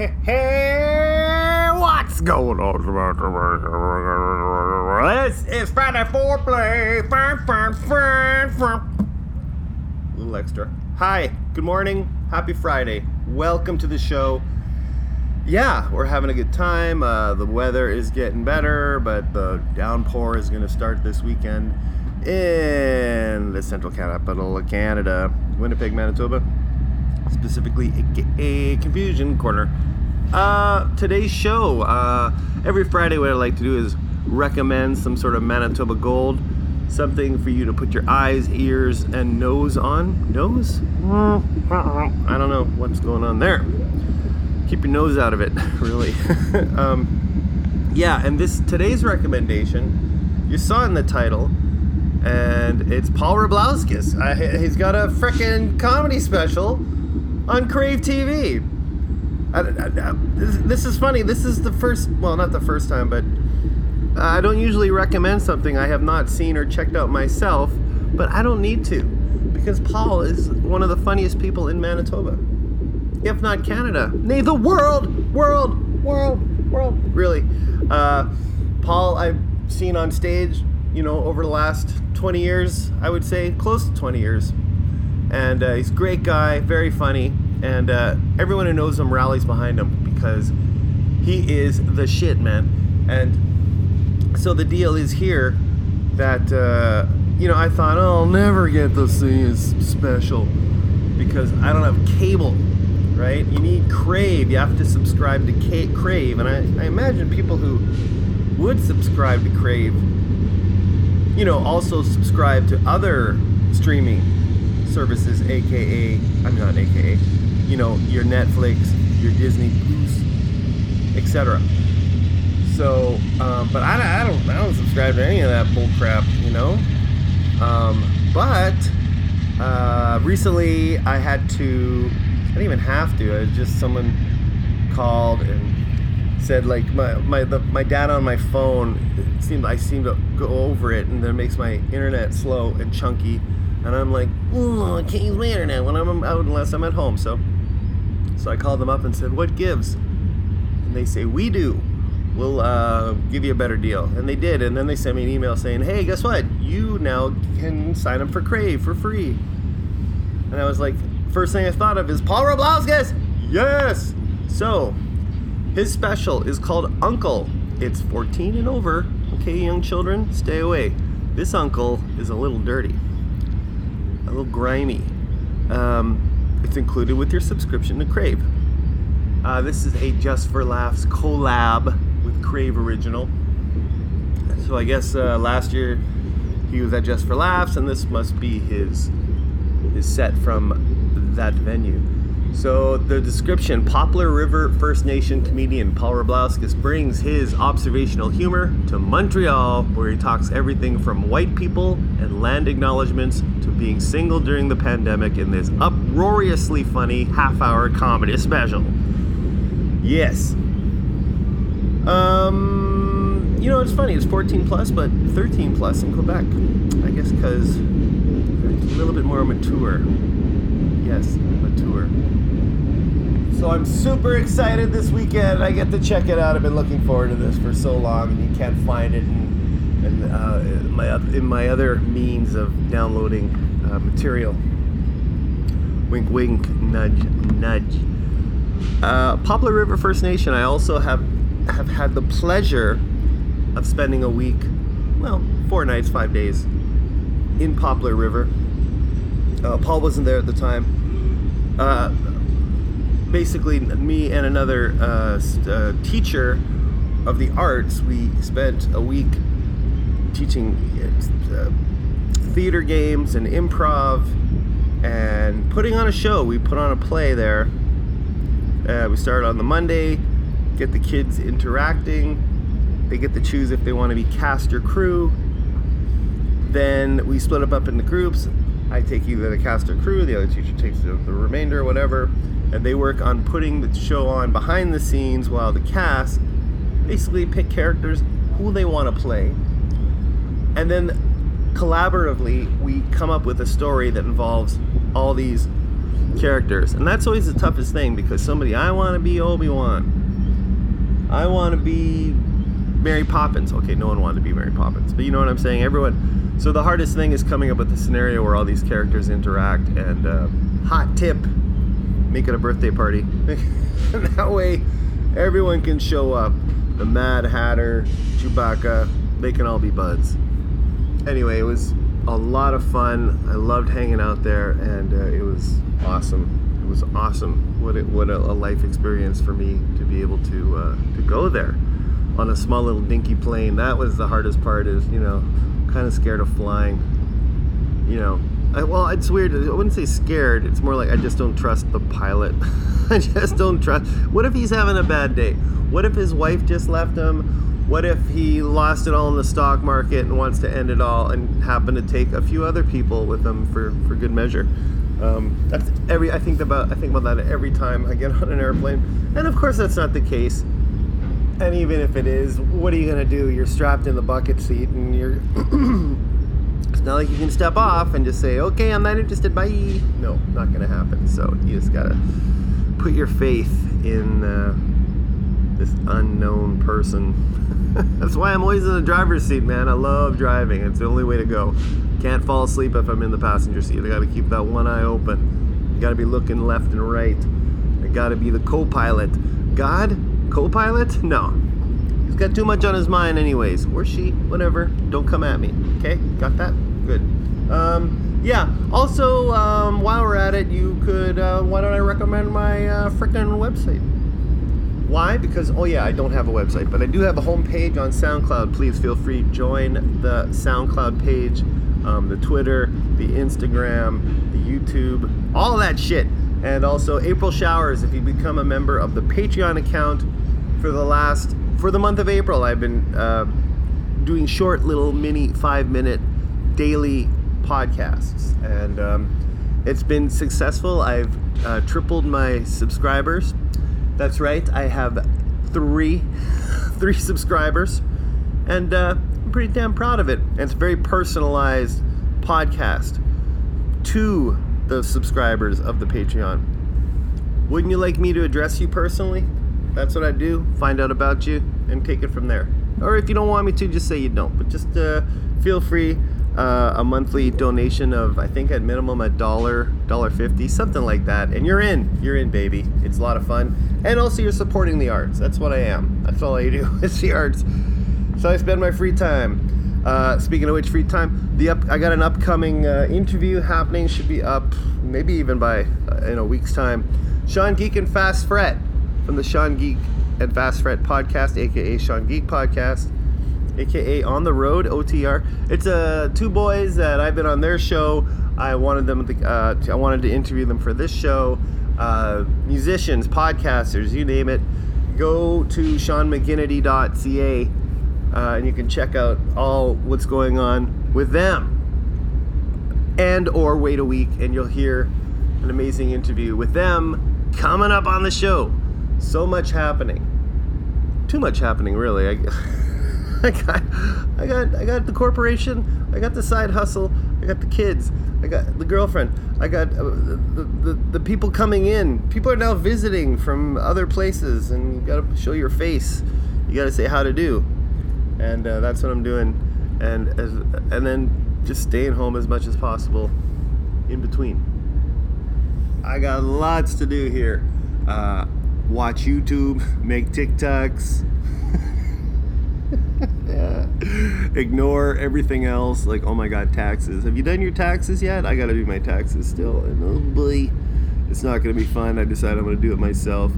Hey, what's going on? This is Friday Foreplay. Fun, fun, fun, fun. Little extra. Hi, good morning. Happy Friday. Welcome to the show. Yeah, we're having a good time. Uh, the weather is getting better, but the downpour is going to start this weekend in the central capital of Canada, Winnipeg, Manitoba specifically a, confusion corner. Uh, today's show, uh, every Friday, what I like to do is recommend some sort of Manitoba Gold, something for you to put your eyes, ears, and nose on. Nose? I don't know what's going on there. Keep your nose out of it, really. um, yeah, and this today's recommendation, you saw in the title, and it's Paul Rabliauskas. Uh, he's got a freaking comedy special on Crave TV. I, I, I, this, this, is funny. This is the first, well, not the first time, but I don't usually recommend something I have not seen or checked out myself, but I don't need to because Paul is one of the funniest people in Manitoba, if not Canada. Nay, the world, world, world, world. Really. Uh, Paul, I've seen on stage, you know, over the last 20 years, I would say close to 20 years and uh, he's a great guy, very funny, and uh, everyone who knows him rallies behind him because he is the shit, man. And so the deal is here that uh, you know I thought, oh, I'll never get to see his special because I don't have cable, right? You need Crave. You have to subscribe to K- Crave, and I, I imagine people who would subscribe to Crave, you know, also subscribe to other streaming services, aka, I'm not aka, you know, your Netflix, your Disney Plus, etc. So, um, but I, I, don't, I don't subscribe to any of that bull crap, you know. Um, but uh, recently, I had to. I didn't even have to. I just someone called and said like my my the, my data on my phone seemed I seem to go over it and then it makes my internet slow and chunky and I'm like, oh, I can't use my internet when I'm out unless I'm at home. So, so I called them up and said, what gives? And they say, we do. We'll uh, give you a better deal. And they did. And then they sent me an email saying, hey, guess what? You now can sign up for Crave for free. And I was like, first thing I thought of is Paul Rabliauskas. Yes. So, his special is called Uncle. It's 14 and over. Okay, young children, stay away. This uncle is a little dirty a little grimy. Um, it's included with your subscription to Crave. Uh, this is a Just for Laughs collab with Crave Original. So I guess uh, last year he was at Just for Laughs, and this must be his his set from that venue. So the description: Poplar River First Nation comedian Paul Rabliauskas brings his observational humor to Montreal, where he talks everything from white people and land acknowledgements to being single during the pandemic in this uproariously funny half-hour comedy special. Yes. Um, you know it's funny. It's 14 plus, but 13 plus in Quebec. I guess because it's a little bit more mature. Yes, mature. So I'm super excited this weekend. I get to check it out. I've been looking forward to this for so long, and you can't find it in, uh, in my in my other means of downloading uh, material. Wink, wink, nudge, nudge. Uh, Poplar River First Nation. I also have have had the pleasure of spending a week, well, four nights, five days, in Poplar River. Uh, Paul wasn't there at the time. Uh, basically me and another uh, uh, teacher of the arts, we spent a week teaching uh, theater games and improv and putting on a show. We put on a play there. Uh, we started on the Monday, get the kids interacting. They get to choose if they want to be cast or crew. Then we split up up into groups. I take either the cast or crew, the other teacher takes the, the remainder, whatever and they work on putting the show on behind the scenes while the cast basically pick characters who they want to play and then collaboratively we come up with a story that involves all these characters, and that's always the toughest thing because somebody I want to be Obi Wan, I want to be Mary Poppins. Okay, no one wanted to be Mary Poppins, but you know what I'm saying. Everyone. So the hardest thing is coming up with a scenario where all these characters interact. And uh, hot tip: make it a birthday party. that way, everyone can show up. The Mad Hatter, Chewbacca, they can all be buds. Anyway, it was a lot of fun. I loved hanging out there, and uh, it was awesome. It was awesome. What a, what a, a life experience for me to be able to uh, to go there on a small little dinky plane. That was the hardest part. Is you know, kind of scared of flying. You know, I, well, it's weird. I wouldn't say scared. It's more like I just don't trust the pilot. I just don't trust. What if he's having a bad day? What if his wife just left him? What if he lost it all in the stock market and wants to end it all and happen to take a few other people with him for, for good measure? Um, that's every. I think about I think about that every time I get on an airplane, and of course that's not the case. And even if it is, what are you gonna do? You're strapped in the bucket seat, and you're. it's not like you can step off and just say, "Okay, I'm not interested." Bye. No, not gonna happen. So you just gotta put your faith in uh, this unknown person. That's why I'm always in the driver's seat, man. I love driving. It's the only way to go. Can't fall asleep if I'm in the passenger seat. I gotta keep that one eye open. Gotta be looking left and right. I gotta be the co pilot. God? Co pilot? No. He's got too much on his mind, anyways. Or she, whatever. Don't come at me. Okay? Got that? Good. Um, yeah. Also, um, while we're at it, you could, uh, why don't I recommend my uh, frickin' website? Why? Because, oh yeah, I don't have a website, but I do have a homepage on SoundCloud. Please feel free join the SoundCloud page, um, the Twitter, the Instagram, the YouTube, all that shit. And also April Showers, if you become a member of the Patreon account for the last, for the month of April, I've been uh, doing short little mini five minute daily podcasts. And um, it's been successful. I've uh, tripled my subscribers. That's right. I have three, three subscribers, and uh, I'm pretty damn proud of it. And it's a very personalized podcast to the subscribers of the Patreon. Wouldn't you like me to address you personally? That's what I do. Find out about you and take it from there. Or if you don't want me to, just say you don't. But just uh, feel free. Uh, a monthly donation of I think at minimum a dollar, dollar fifty, something like that, and you're in. You're in, baby. It's a lot of fun, and also you're supporting the arts. That's what I am. That's all I do. It's the arts. So I spend my free time. Uh, speaking of which, free time. The up, I got an upcoming uh, interview happening. Should be up maybe even by uh, in a week's time. Sean Geek and Fast Fret from the Sean Geek and Fast Fret podcast, aka Sean Geek podcast aka On the Road OTR. It's uh, two boys that I've been on their show. I wanted them to, uh, I wanted to interview them for this show. Uh, musicians, podcasters, you name it. Go to SeanMcGinnity.ca uh, and you can check out all what's going on with them. And or wait a week and you'll hear an amazing interview with them coming up on the show. So much happening. Too much happening, really. I, I got, I got, I got the corporation. I got the side hustle. I got the kids. I got the girlfriend. I got uh, the, the, the people coming in. People are now visiting from other places, and you got to show your face. You got to say how to do, and uh, that's what I'm doing. And as, and then just staying home as much as possible in between. I got lots to do here. Uh, watch YouTube, make TikToks. Ignore everything else. Like, oh my god, taxes. Have you done your taxes yet? I gotta do my taxes still. And oh boy, it's not gonna be fun. I decided I'm gonna do it myself.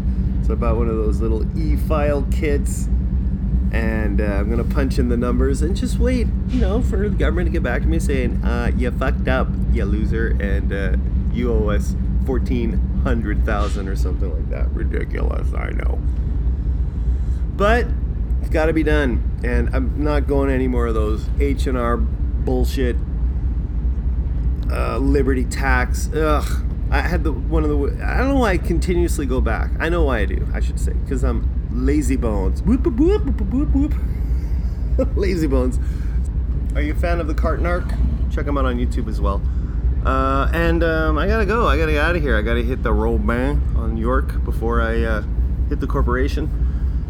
So I bought one of those little e-file kits. And uh, I'm gonna punch in the numbers and just wait, you know, for the government to get back to me saying, uh, "You fucked up, you loser," and uh, you owe us fourteen hundred thousand or something like that. Ridiculous, I know. But it's got to be done, and I'm not going any more of those H and R bullshit. Uh, liberty tax. Ugh. I had the one of the. I don't know why I continuously go back. I know why I do. I should say because I'm lazy bones. Whoop whoop whoop lazy bones. Are you a fan of the Carton Arc? Check them out on YouTube as well. Uh, and um, I gotta go. I gotta get out of here. I gotta hit the Robin on York before I uh, hit the corporation.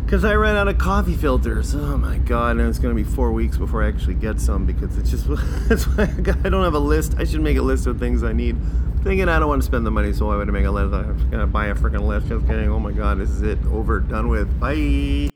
Because I ran out of coffee filters. Oh my god, and it's gonna be four weeks before I actually get some because it's just that's why I, don't have a list. I should make a list of things I need. Thinking I don't want to spend the money, so why would I make a list? I'm gonna buy a freaking list. Just kidding. Oh my god, this is it. Over, done with. Bye.